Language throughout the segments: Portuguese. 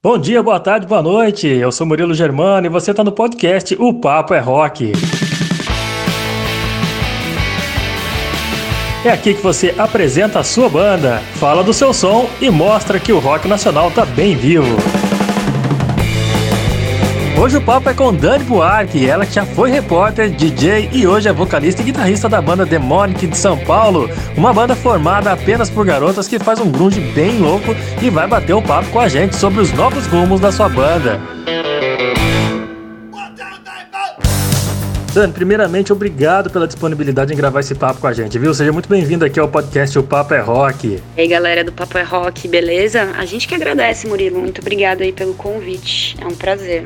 Bom dia, boa tarde, boa noite. Eu sou Murilo Germano e você está no podcast O Papo é Rock. É aqui que você apresenta a sua banda, fala do seu som e mostra que o rock nacional tá bem vivo. Hoje o papo é com Dani Buarque, ela que já foi repórter, DJ e hoje é vocalista e guitarrista da banda Demonic de São Paulo, uma banda formada apenas por garotas que faz um grunge bem louco e vai bater um papo com a gente sobre os novos rumos da sua banda. Dani, primeiramente, obrigado pela disponibilidade em gravar esse papo com a gente, viu? Seja muito bem-vindo aqui ao podcast O Papo é Rock. E aí, galera do Papo é Rock, beleza? A gente que agradece, Murilo. Muito obrigado aí pelo convite. É um prazer.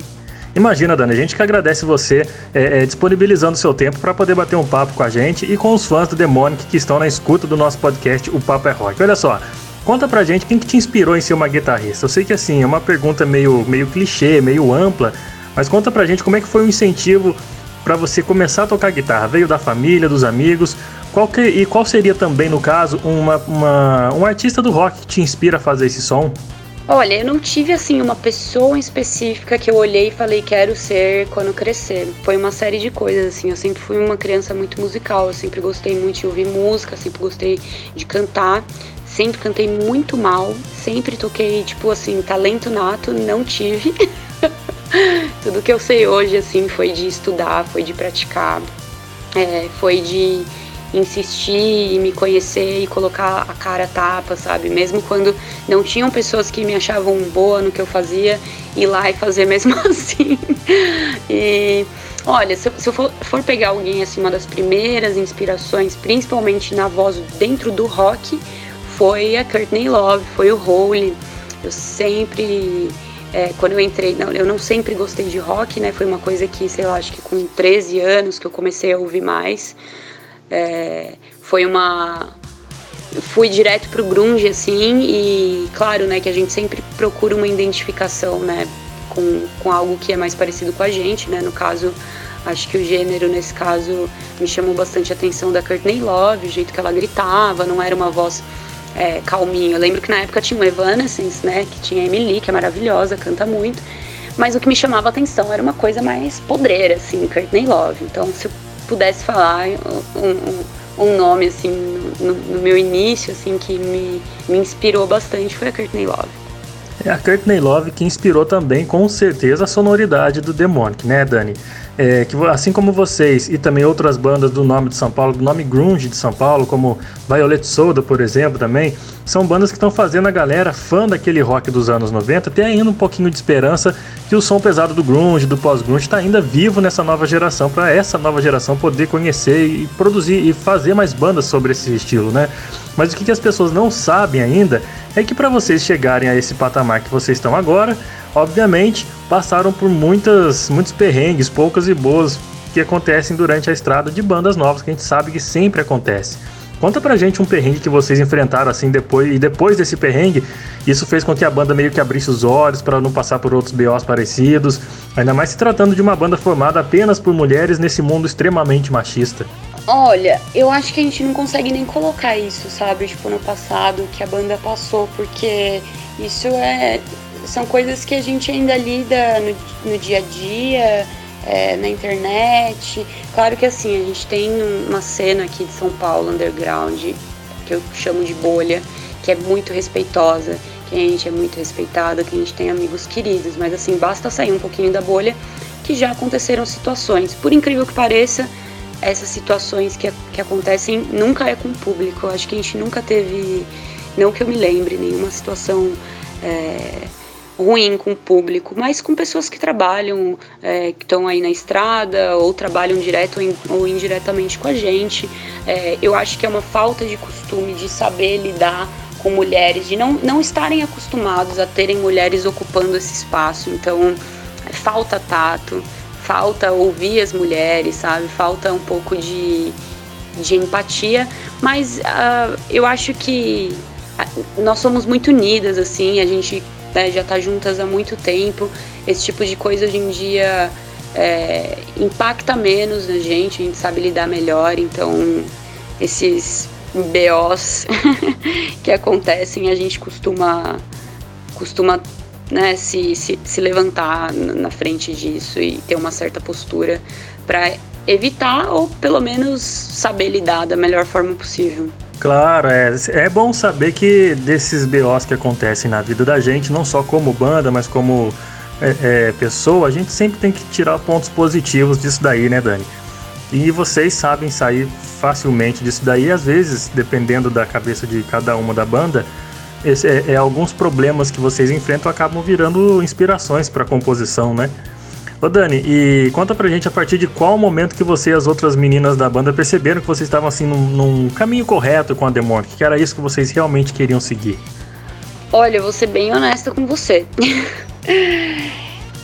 Imagina, Dani, a gente que agradece você é, é, disponibilizando seu tempo para poder bater um papo com a gente e com os fãs do Demonic que estão na escuta do nosso podcast O Papo é Rock. Olha só, conta pra gente quem que te inspirou em ser uma guitarrista. Eu sei que assim, é uma pergunta meio, meio clichê, meio ampla, mas conta pra gente como é que foi o incentivo para você começar a tocar guitarra. Veio da família, dos amigos? Qual que, e qual seria também, no caso, uma, uma, um artista do rock que te inspira a fazer esse som? Olha, eu não tive assim uma pessoa específica que eu olhei e falei quero ser quando crescer. Foi uma série de coisas assim. Eu sempre fui uma criança muito musical, eu sempre gostei muito de ouvir música, sempre gostei de cantar. Sempre cantei muito mal, sempre toquei tipo assim, talento nato, não tive. Tudo que eu sei hoje assim foi de estudar, foi de praticar, é, foi de insistir e me conhecer e colocar a cara tapa, sabe? Mesmo quando não tinham pessoas que me achavam boa no que eu fazia, ir lá e fazer mesmo assim. e olha, se, se eu for, for, pegar alguém assim, uma das primeiras inspirações, principalmente na voz dentro do rock, foi a Courtney Love, foi o Hole. Eu sempre é, quando eu entrei, não, eu não sempre gostei de rock, né? Foi uma coisa que, sei lá, acho que com 13 anos que eu comecei a ouvir mais. É, foi uma fui direto pro grunge assim e claro né que a gente sempre procura uma identificação né com, com algo que é mais parecido com a gente né no caso acho que o gênero nesse caso me chamou bastante a atenção da Courtney Love o jeito que ela gritava não era uma voz é, calminha. Eu lembro que na época tinha o Evanescence né que tinha a Emily que é maravilhosa canta muito mas o que me chamava a atenção era uma coisa mais podreira assim Courtney Love. Então se pudesse falar um, um, nome assim no, no, meu início assim que me, me inspirou bastante foi a Courtney Love. É a Courtney Love que inspirou também com certeza a sonoridade do Demonic, né, Dani? É, que assim como vocês e também outras bandas do nome de São Paulo, do nome grunge de São Paulo, como Violet Soda, por exemplo, também, são bandas que estão fazendo a galera fã daquele rock dos anos 90 ter ainda um pouquinho de esperança que o som pesado do grunge, do pós-grunge está ainda vivo nessa nova geração, para essa nova geração poder conhecer e produzir e fazer mais bandas sobre esse estilo, né? Mas o que, as pessoas não sabem ainda é que para vocês chegarem a esse patamar que vocês estão agora, obviamente passaram por muitas, muitos perrengues, poucas e boas que acontecem durante a estrada de bandas novas, que a gente sabe que sempre acontece. Conta pra gente um perrengue que vocês enfrentaram assim depois e depois desse perrengue, isso fez com que a banda meio que abrisse os olhos para não passar por outros BOs parecidos, ainda mais se tratando de uma banda formada apenas por mulheres nesse mundo extremamente machista. Olha, eu acho que a gente não consegue nem colocar isso, sabe? Tipo, no passado que a banda passou, porque isso é. São coisas que a gente ainda lida no, no dia a dia, é, na internet. Claro que assim, a gente tem uma cena aqui de São Paulo, underground, que eu chamo de bolha, que é muito respeitosa, que a gente é muito respeitado, que a gente tem amigos queridos, mas assim, basta sair um pouquinho da bolha que já aconteceram situações. Por incrível que pareça, essas situações que, que acontecem nunca é com o público. Acho que a gente nunca teve, não que eu me lembre, nenhuma situação é, ruim com o público, mas com pessoas que trabalham, é, que estão aí na estrada ou trabalham direto ou indiretamente com a gente. É, eu acho que é uma falta de costume de saber lidar com mulheres, de não, não estarem acostumados a terem mulheres ocupando esse espaço. Então, falta tato falta ouvir as mulheres, sabe? Falta um pouco de, de empatia, mas uh, eu acho que ah, nós somos muito unidas, assim, a gente né, já tá juntas há muito tempo. Esse tipo de coisa hoje em dia é, impacta menos na gente, a gente sabe lidar melhor, então esses BOs que acontecem a gente costuma, costuma né, se, se, se levantar na frente disso e ter uma certa postura para evitar ou pelo menos saber lidar da melhor forma possível. Claro, é, é bom saber que desses BOs que acontecem na vida da gente, não só como banda, mas como é, é, pessoa, a gente sempre tem que tirar pontos positivos disso daí, né, Dani? E vocês sabem sair facilmente disso daí, às vezes, dependendo da cabeça de cada uma da banda, esse, é, é, alguns problemas que vocês enfrentam acabam virando inspirações para composição, né? Ô Dani, e conta pra gente a partir de qual momento que você e as outras meninas da banda perceberam que vocês estavam assim num, num caminho correto com a Demonic, que era isso que vocês realmente queriam seguir? Olha, eu vou ser bem honesta com você.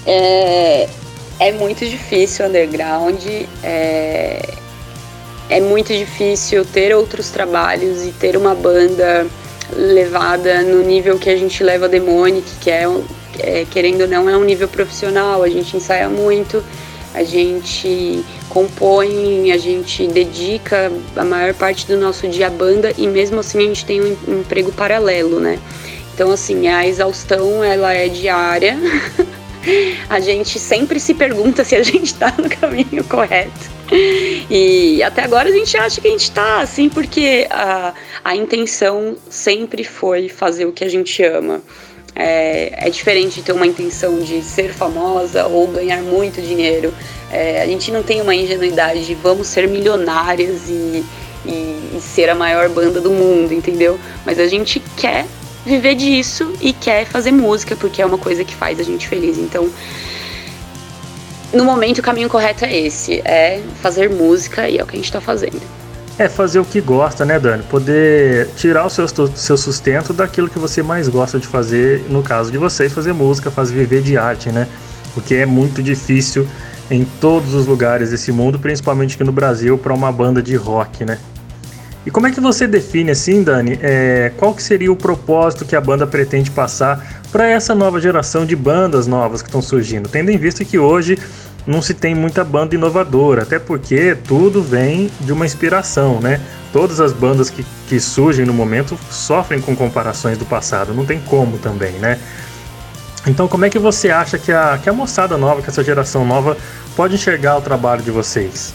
é, é muito difícil underground, é, é muito difícil ter outros trabalhos e ter uma banda levada no nível que a gente leva a Demonic, que é, é, querendo ou não, é um nível profissional. A gente ensaia muito, a gente compõe, a gente dedica a maior parte do nosso dia à banda e mesmo assim a gente tem um, emprego paralelo, né? Então, assim, a exaustão ela é diária. a gente sempre se pergunta se a gente está no caminho correto. E até agora a gente acha que a gente está assim, porque a, a intenção sempre foi fazer o que a gente ama. É, é, diferente de ter uma intenção de ser famosa ou ganhar muito dinheiro. É, a gente não tem uma ingenuidade de vamos ser milionárias e, e, e, ser a maior banda do mundo, entendeu? Mas a gente quer viver disso e quer fazer música porque é uma coisa que faz a gente feliz. Então, no momento, o caminho correto é esse: é fazer música e é o que a gente está fazendo. É fazer o que gosta, né, Dani? Poder tirar o seu, seu sustento daquilo que você mais gosta de fazer, no caso de vocês, fazer música, fazer viver de arte, né? Porque é muito difícil em todos os lugares desse mundo, principalmente aqui no Brasil, para uma banda de rock, né? E como é que você define assim, Dani, é, qual que seria o propósito que a banda pretende passar para essa nova geração de bandas novas que estão surgindo, tendo em vista que hoje não se tem muita banda inovadora, até porque tudo vem de uma inspiração, né? Todas as bandas que, que surgem no momento sofrem com comparações do passado, não tem como também, né? Então, como é que você acha que a, que a moçada nova, que essa geração nova, pode enxergar o trabalho de vocês?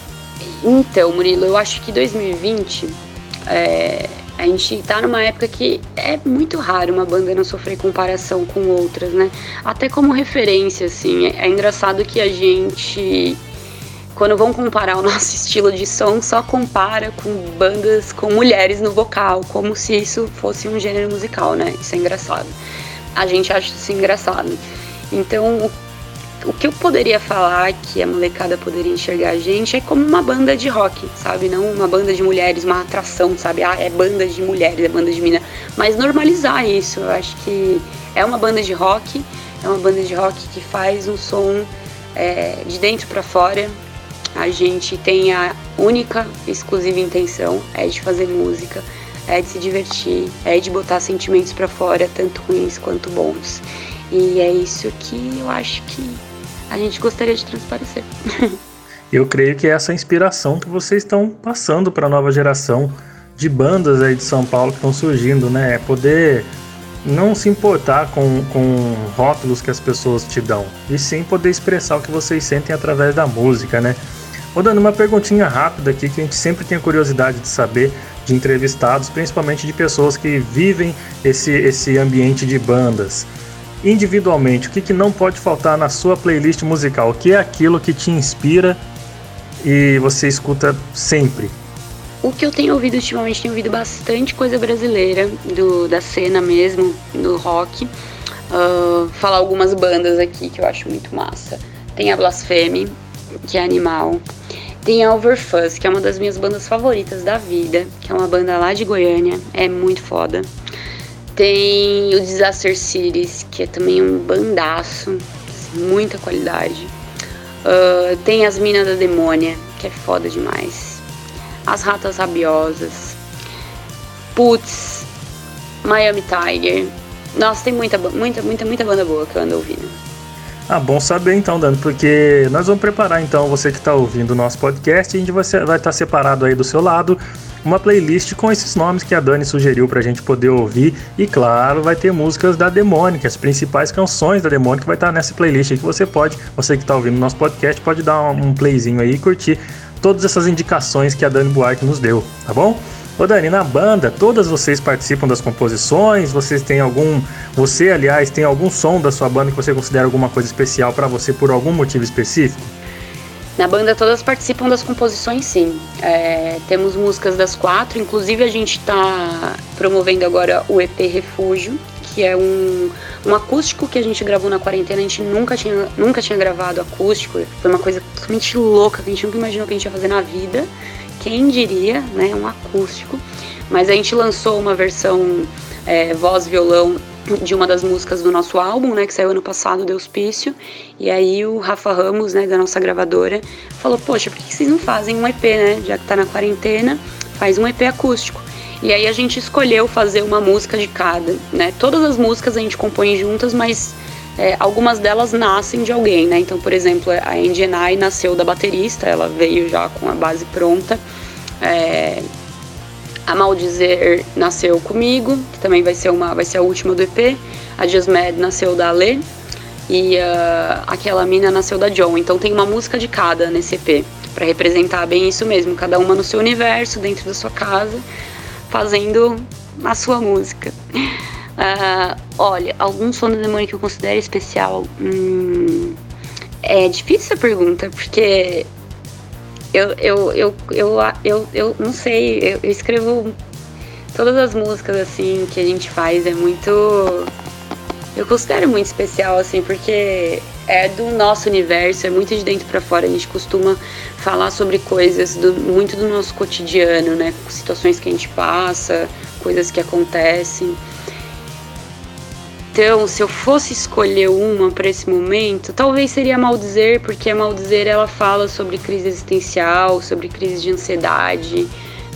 Então, Murilo, eu acho que 2020 é, a gente tá numa época que é muito raro uma banda não sofrer comparação com outras, né? Até como referência, assim. É, é engraçado que a gente, quando vão comparar o nosso estilo de som, só compara com bandas com mulheres no vocal, como se isso fosse um gênero musical, né? Isso é engraçado. A gente acha isso engraçado. Então, o que eu poderia falar que a molecada poderia enxergar a gente é como uma banda de rock, sabe? Não uma banda de mulheres, uma atração, sabe? Ah, é banda de mulheres, é banda de mina. Mas normalizar isso, eu acho que é uma banda de rock, é uma banda de rock que faz um som é, de dentro para fora. A gente tem a única, exclusiva intenção é de fazer música, é de se divertir, é de botar sentimentos para fora, tanto ruins quanto bons. E é isso que eu acho que a gente gostaria de transparecer. Eu creio que é essa inspiração que vocês estão passando para a nova geração de bandas aí de São Paulo que estão surgindo, né? É poder não se importar com, com rótulos que as pessoas te dão, e sim poder expressar o que vocês sentem através da música, né? Vou dando uma perguntinha rápida aqui que a gente sempre tem curiosidade de saber de entrevistados, principalmente de pessoas que vivem esse, esse ambiente de bandas individualmente, o que, que não pode faltar na sua playlist musical? O que é aquilo que te inspira e você escuta sempre? O que eu tenho ouvido ultimamente, tenho ouvido bastante coisa brasileira, do, da cena mesmo, do rock. Uh, falar algumas bandas aqui que eu acho muito massa. Tem a Blasphemy, que é animal. Tem a Overfuzz, que é uma das minhas bandas favoritas da vida, que é uma banda lá de Goiânia, é muito foda. Tem o Disaster Cities, que é também um bandaço, muita qualidade. Uh, tem as Minas da Demônia, que é foda demais. As Ratas Rabiosas. Putz, Miami Tiger. Nossa, tem muita, muita, muita, muita banda boa que eu ando ouvindo. Ah, bom saber então, Dani, porque nós vamos preparar então você que está ouvindo o nosso podcast, a gente vai estar tá separado aí do seu lado uma playlist com esses nomes que a Dani sugeriu pra gente poder ouvir. E claro, vai ter músicas da Demônica, as principais canções da Demônica vai estar nessa playlist aí que você pode, você que tá ouvindo nosso podcast, pode dar um playzinho aí e curtir todas essas indicações que a Dani Buarque nos deu, tá bom? Ô Dani, na banda, todas vocês participam das composições? Vocês têm algum. Você, aliás, tem algum som da sua banda que você considera alguma coisa especial para você por algum motivo específico? Na banda todas participam das composições, sim. É, temos músicas das quatro, inclusive a gente está promovendo agora o EP Refúgio, que é um, um acústico que a gente gravou na quarentena. A gente nunca tinha, nunca tinha gravado acústico, foi uma coisa totalmente louca que a gente nunca imaginou que a gente ia fazer na vida quem diria, né, um acústico. Mas a gente lançou uma versão é, voz-violão de uma das músicas do nosso álbum, né, que saiu ano passado, Deuspício. E aí o Rafa Ramos, né, da nossa gravadora, falou: Poxa, por que vocês não fazem um EP, né? Já que tá na quarentena, faz um EP acústico. E aí a gente escolheu fazer uma música de cada, né? Todas as músicas a gente compõe juntas, mas é, algumas delas nascem de alguém, né? Então, por exemplo, a Engenai nasceu da baterista, ela veio já com a base pronta. É, a Maldizer nasceu comigo, que também vai ser, uma, vai ser a última do EP. A Just Mad nasceu da Alê. E uh, aquela mina nasceu da John. Então tem uma música de cada nesse EP. para representar bem isso mesmo. Cada uma no seu universo, dentro da sua casa, fazendo a sua música. Uh, olha, algum som do demônio que eu considero especial? Hum, é difícil essa pergunta, porque eu, eu, eu, eu, eu, eu não sei, eu, eu escrevo todas as músicas assim que a gente faz, é muito. Eu considero muito especial, assim, porque é do nosso universo, é muito de dentro para fora. A gente costuma falar sobre coisas do, muito do nosso cotidiano, né? Situações que a gente passa, coisas que acontecem. Então, se eu fosse escolher uma para esse momento, talvez seria Maldizer, porque a Maldizer ela fala sobre crise existencial, sobre crise de ansiedade.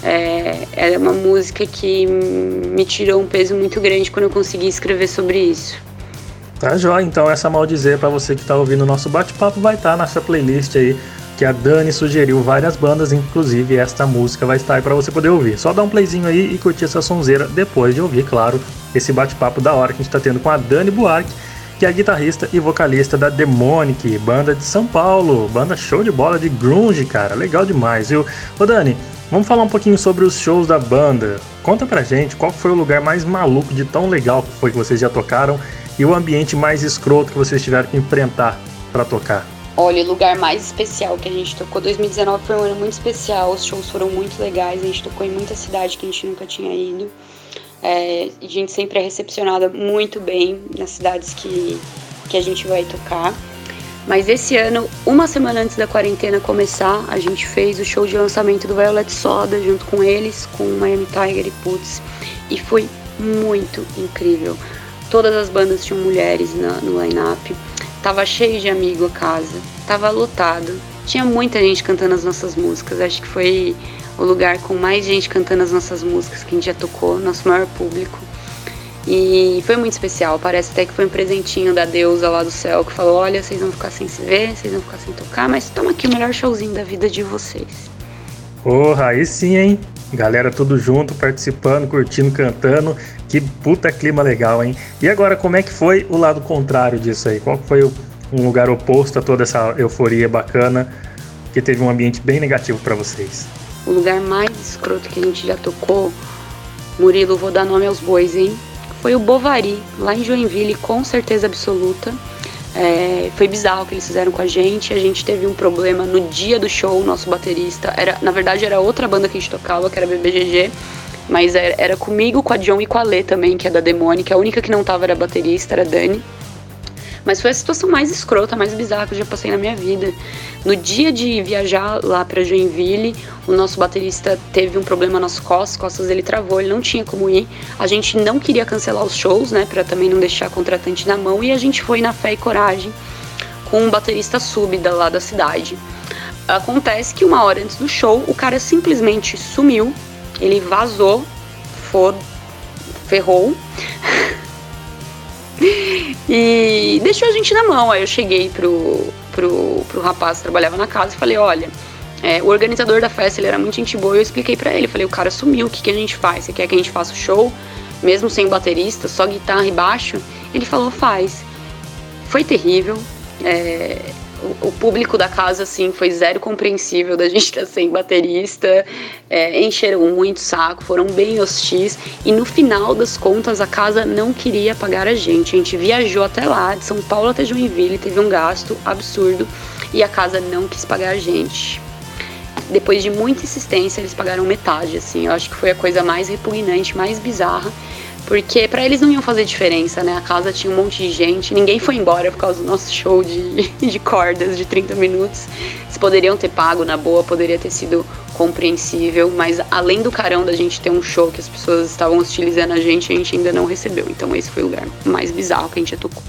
É, é uma música que me tirou um peso muito grande quando eu consegui escrever sobre isso. Tá jóia, então essa Maldizer para você que está ouvindo o nosso bate-papo vai estar tá nessa playlist aí que a Dani sugeriu várias bandas, inclusive esta música vai estar aí para você poder ouvir. Só dá um playzinho aí e curtir essa sonzeira depois de ouvir, claro, esse bate-papo da hora que a gente está tendo com a Dani Buarque, que é guitarrista e vocalista da Demonic, banda de São Paulo, banda show de bola de grunge, cara, legal demais, viu? Ô Dani, vamos falar um pouquinho sobre os shows da banda. Conta pra gente qual foi o lugar mais maluco de tão legal que foi que vocês já tocaram e o ambiente mais escroto que vocês tiveram que enfrentar para tocar. Olha, lugar mais especial que a gente tocou, 2019 foi um ano muito especial, os shows foram muito legais, a gente tocou em muita cidade que a gente nunca tinha ido. É, a gente sempre é recepcionada muito bem nas cidades que, que a gente vai tocar. Mas esse ano, uma semana antes da quarentena começar, a gente fez o show de lançamento do Violet Soda junto com eles, com Miami Tiger e Putz, e foi muito incrível. Todas as bandas tinham mulheres na, no line-up. Tava cheio de amigo a casa, tava lotado. Tinha muita gente cantando as nossas músicas. Acho que foi o lugar com mais gente cantando as nossas músicas que a gente já tocou, nosso maior público. E foi muito especial. Parece até que foi um presentinho da deusa lá do céu que falou: Olha, vocês vão ficar sem se ver, vocês vão ficar sem tocar, mas toma aqui o melhor showzinho da vida de vocês. Porra, aí sim, hein? Galera tudo junto, participando, curtindo, cantando. Que puta clima legal, hein? E agora, como é que foi o lado contrário disso aí? Qual foi o, um lugar oposto a toda essa euforia bacana que teve um ambiente bem negativo para vocês? O lugar mais escroto que a gente já tocou, Murilo, vou dar nome aos bois, hein? Foi o Bovari, lá em Joinville, com certeza absoluta. É, foi bizarro o que eles fizeram com a gente. A gente teve um problema no dia do show, nosso baterista. Era, na verdade, era outra banda que a gente tocava, que era BBGG. Mas era, era comigo, com a John e com a Lê também, que é da Demônica. A única que não tava era baterista, era Dani. Mas foi a situação mais escrota, mais bizarra que eu já passei na minha vida. No dia de viajar lá para Joinville, o nosso baterista teve um problema nas costas, as costas dele travou, ele não tinha como ir. A gente não queria cancelar os shows, né, para também não deixar contratante na mão, e a gente foi na fé e coragem com um baterista sub da, lá da cidade. Acontece que uma hora antes do show, o cara simplesmente sumiu, ele vazou, for, ferrou. e deixou a gente na mão. Aí eu cheguei pro, pro, pro rapaz que trabalhava na casa e falei: Olha, É, o organizador da festa, ele era muito gente boa, eu expliquei para ele, falei, o cara sumiu, o que, que a gente faz? Você quer que a gente faça o show, mesmo sem baterista, só guitarra e baixo? Ele falou, faz. Foi terrível, é, o, público da casa, assim, foi zero compreensível da gente estar sem baterista, é, encheram muito saco, foram bem hostis, e no final das contas a casa não queria pagar a gente. A gente viajou até lá, de São Paulo até Joinville, teve um gasto absurdo, e a casa não quis pagar a gente depois de muita insistência, eles pagaram metade, assim. Eu acho que foi a coisa mais repugnante, mais bizarra. Porque para eles não iam fazer diferença, né? A casa tinha um monte de gente, ninguém foi embora por causa do nosso show de, de cordas de 30 minutos. Eles poderiam ter pago na boa, poderia ter sido compreensível, mas além do carão da gente ter um show que as pessoas estavam hostilizando a gente, a gente ainda não recebeu. Então esse foi o lugar mais bizarro que a gente já tocou.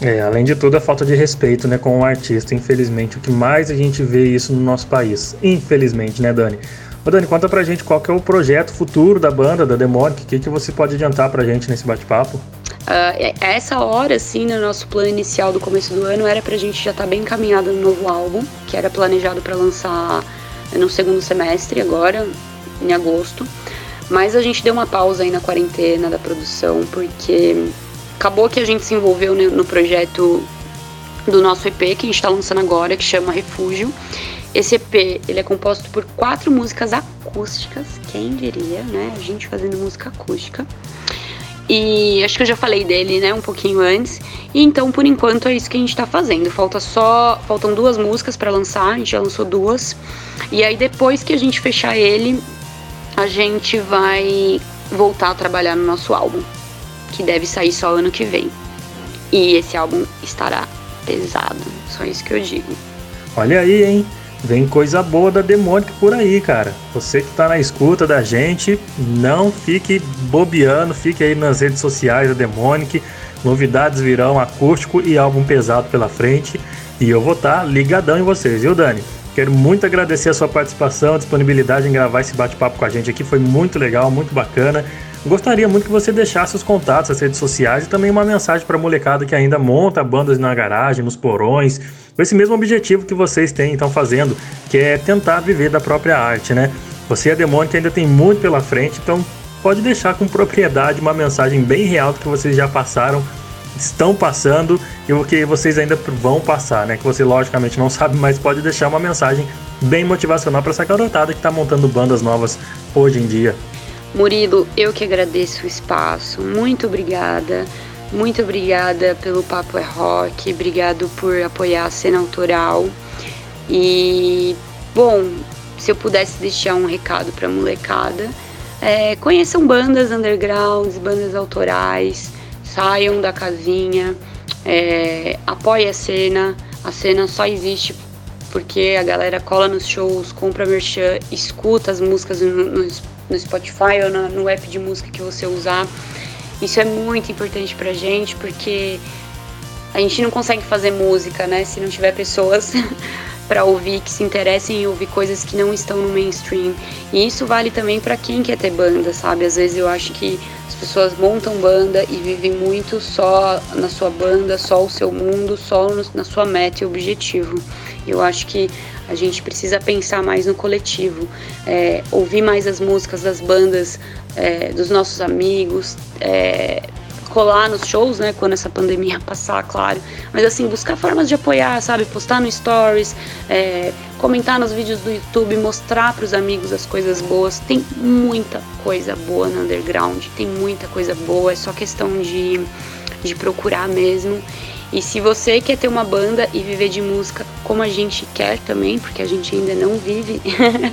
É, além de tudo, a falta de respeito né, com o artista, infelizmente, o que mais a gente vê isso no nosso país. Infelizmente, né, Dani? Ô Dani, conta pra gente qual que é o projeto futuro da banda, da Demonic, o que, que você pode adiantar pra gente nesse bate-papo? Uh, essa hora, assim, no nosso plano inicial do começo do ano, era pra gente já estar tá bem encaminhado no novo álbum, que era planejado para lançar no segundo semestre, agora, em agosto. Mas a gente deu uma pausa aí na quarentena da produção, porque acabou que a gente se envolveu no projeto do nosso EP que a gente está lançando agora, que chama Refúgio. Esse EP ele é composto por quatro músicas acústicas, quem diria, né? A gente fazendo música acústica. E acho que eu já falei dele, né, um pouquinho antes. E então, por enquanto, é isso que a gente tá fazendo. Falta só. Faltam duas músicas para lançar, a gente já lançou duas. E aí, depois que a gente fechar ele, a gente vai voltar a trabalhar no nosso álbum que deve sair só ano que vem. E esse álbum estará pesado, só isso que eu digo. Olha aí, hein? Vem coisa boa da Demonic por aí, cara. Você que tá na escuta da gente, não fique bobeando, fique aí nas redes sociais da Demonic. Novidades virão, acústico e álbum pesado pela frente. E eu vou estar tá ligadão em vocês, viu, Dani? Quero muito agradecer a sua participação, a disponibilidade em gravar esse bate-papo com a gente aqui. Foi muito legal, muito bacana. Gostaria muito que você deixasse os contatos, as redes sociais e também uma mensagem para a molecada que ainda monta bandas na garagem, nos porões, esse mesmo objetivo que vocês têm, estão fazendo, que é tentar viver da própria arte, né? Você e a Demônica ainda tem muito pela frente, então pode deixar com propriedade uma mensagem bem real do que vocês já passaram, estão passando e o que vocês ainda vão passar, né? Que você logicamente não sabe, mas pode deixar uma mensagem bem motivacional para essa garotada que está montando bandas novas hoje em dia. Murilo, eu que agradeço o espaço. Muito obrigada. Muito obrigada pelo Papo é Rock. Obrigado por apoiar a cena autoral. E, bom, se eu pudesse deixar um recado para molecada, é, conheçam bandas undergrounds, bandas autorais, saiam da casinha, é, apoie a cena. A cena só existe porque a galera cola nos shows, compra merchan, escuta as músicas no, no no Spotify ou no app de música que você usar. Isso é muito importante pra gente, porque a gente não consegue fazer música, né, se não tiver pessoas para ouvir que se interessem em ouvir coisas que não estão no mainstream. E isso vale também para quem quer ter banda, sabe? Às vezes eu acho que as pessoas montam banda e vivem muito só na sua banda, só o seu mundo, só na sua meta e objetivo. Eu acho que a gente precisa pensar mais no coletivo, é, ouvir mais as músicas das bandas, é, dos nossos amigos, é, colar nos shows, né, quando essa pandemia passar, claro. Mas assim, buscar formas de apoiar, sabe? Postar no stories, é, comentar nos vídeos do YouTube, mostrar para os amigos as coisas boas. Tem muita coisa boa no underground, tem muita coisa boa, é só questão de, de procurar mesmo. E se você quer ter uma banda e viver de música como a gente quer também, porque a gente ainda não vive,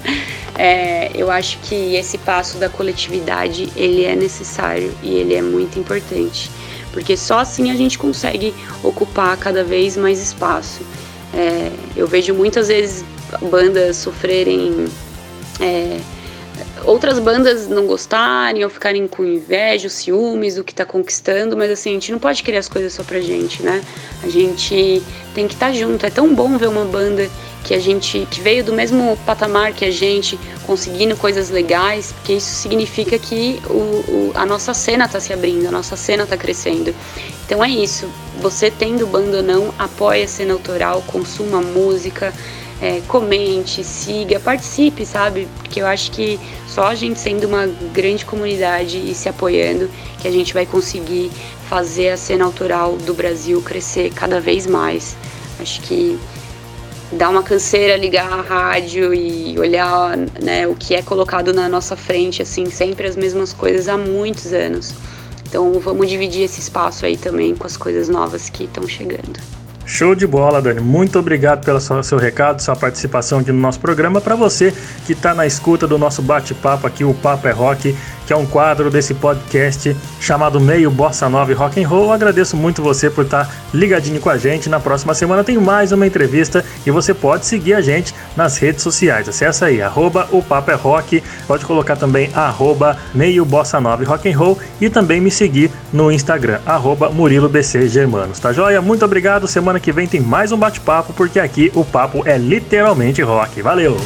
é, eu acho que esse passo da coletividade ele é necessário e ele é muito importante, porque só assim a gente consegue ocupar cada vez mais espaço. É, eu vejo muitas vezes bandas sofrerem é, outras bandas não gostarem ou ficarem com inveja, ciúmes do que tá conquistando, mas assim, a gente não pode querer as coisas só pra gente, né? A gente tem que estar tá junto. É tão bom ver uma banda que a gente que veio do mesmo patamar que a gente, conseguindo coisas legais, porque isso significa que o, o, a nossa cena está se abrindo, a nossa cena está crescendo. Então é isso. Você tendo banda ou não, apoie a cena autoral, consuma música, é, comente, siga, participe, sabe? Porque eu acho que só a gente sendo uma grande comunidade e se apoiando que a gente vai conseguir fazer a cena autoral do Brasil crescer cada vez mais. Acho que dar uma canseira, ligar a rádio e olhar né, o que é colocado na nossa frente, assim, sempre as mesmas coisas há muitos anos. Então vamos dividir esse espaço aí também com as coisas novas que estão chegando. Show de bola, Dani. Muito obrigado pelo seu recado, sua participação aqui no nosso programa. Para você que está na escuta do nosso bate-papo aqui, o Papo é Rock, que é um quadro desse podcast chamado Meio Bossa Nova Rock and Roll. Agradeço muito você por estar ligadinho com a gente. Na próxima semana tem mais uma entrevista e você pode seguir a gente nas redes sociais. Acesse aí, arroba o Papo é Rock. Pode colocar também arroba Meio Bossa e Rock and Roll e também me seguir no Instagram, arroba Murilo BC Germanos. Tá joia? Muito obrigado. Semana que vem tem mais um bate-papo, porque aqui o papo é literalmente rock. Valeu!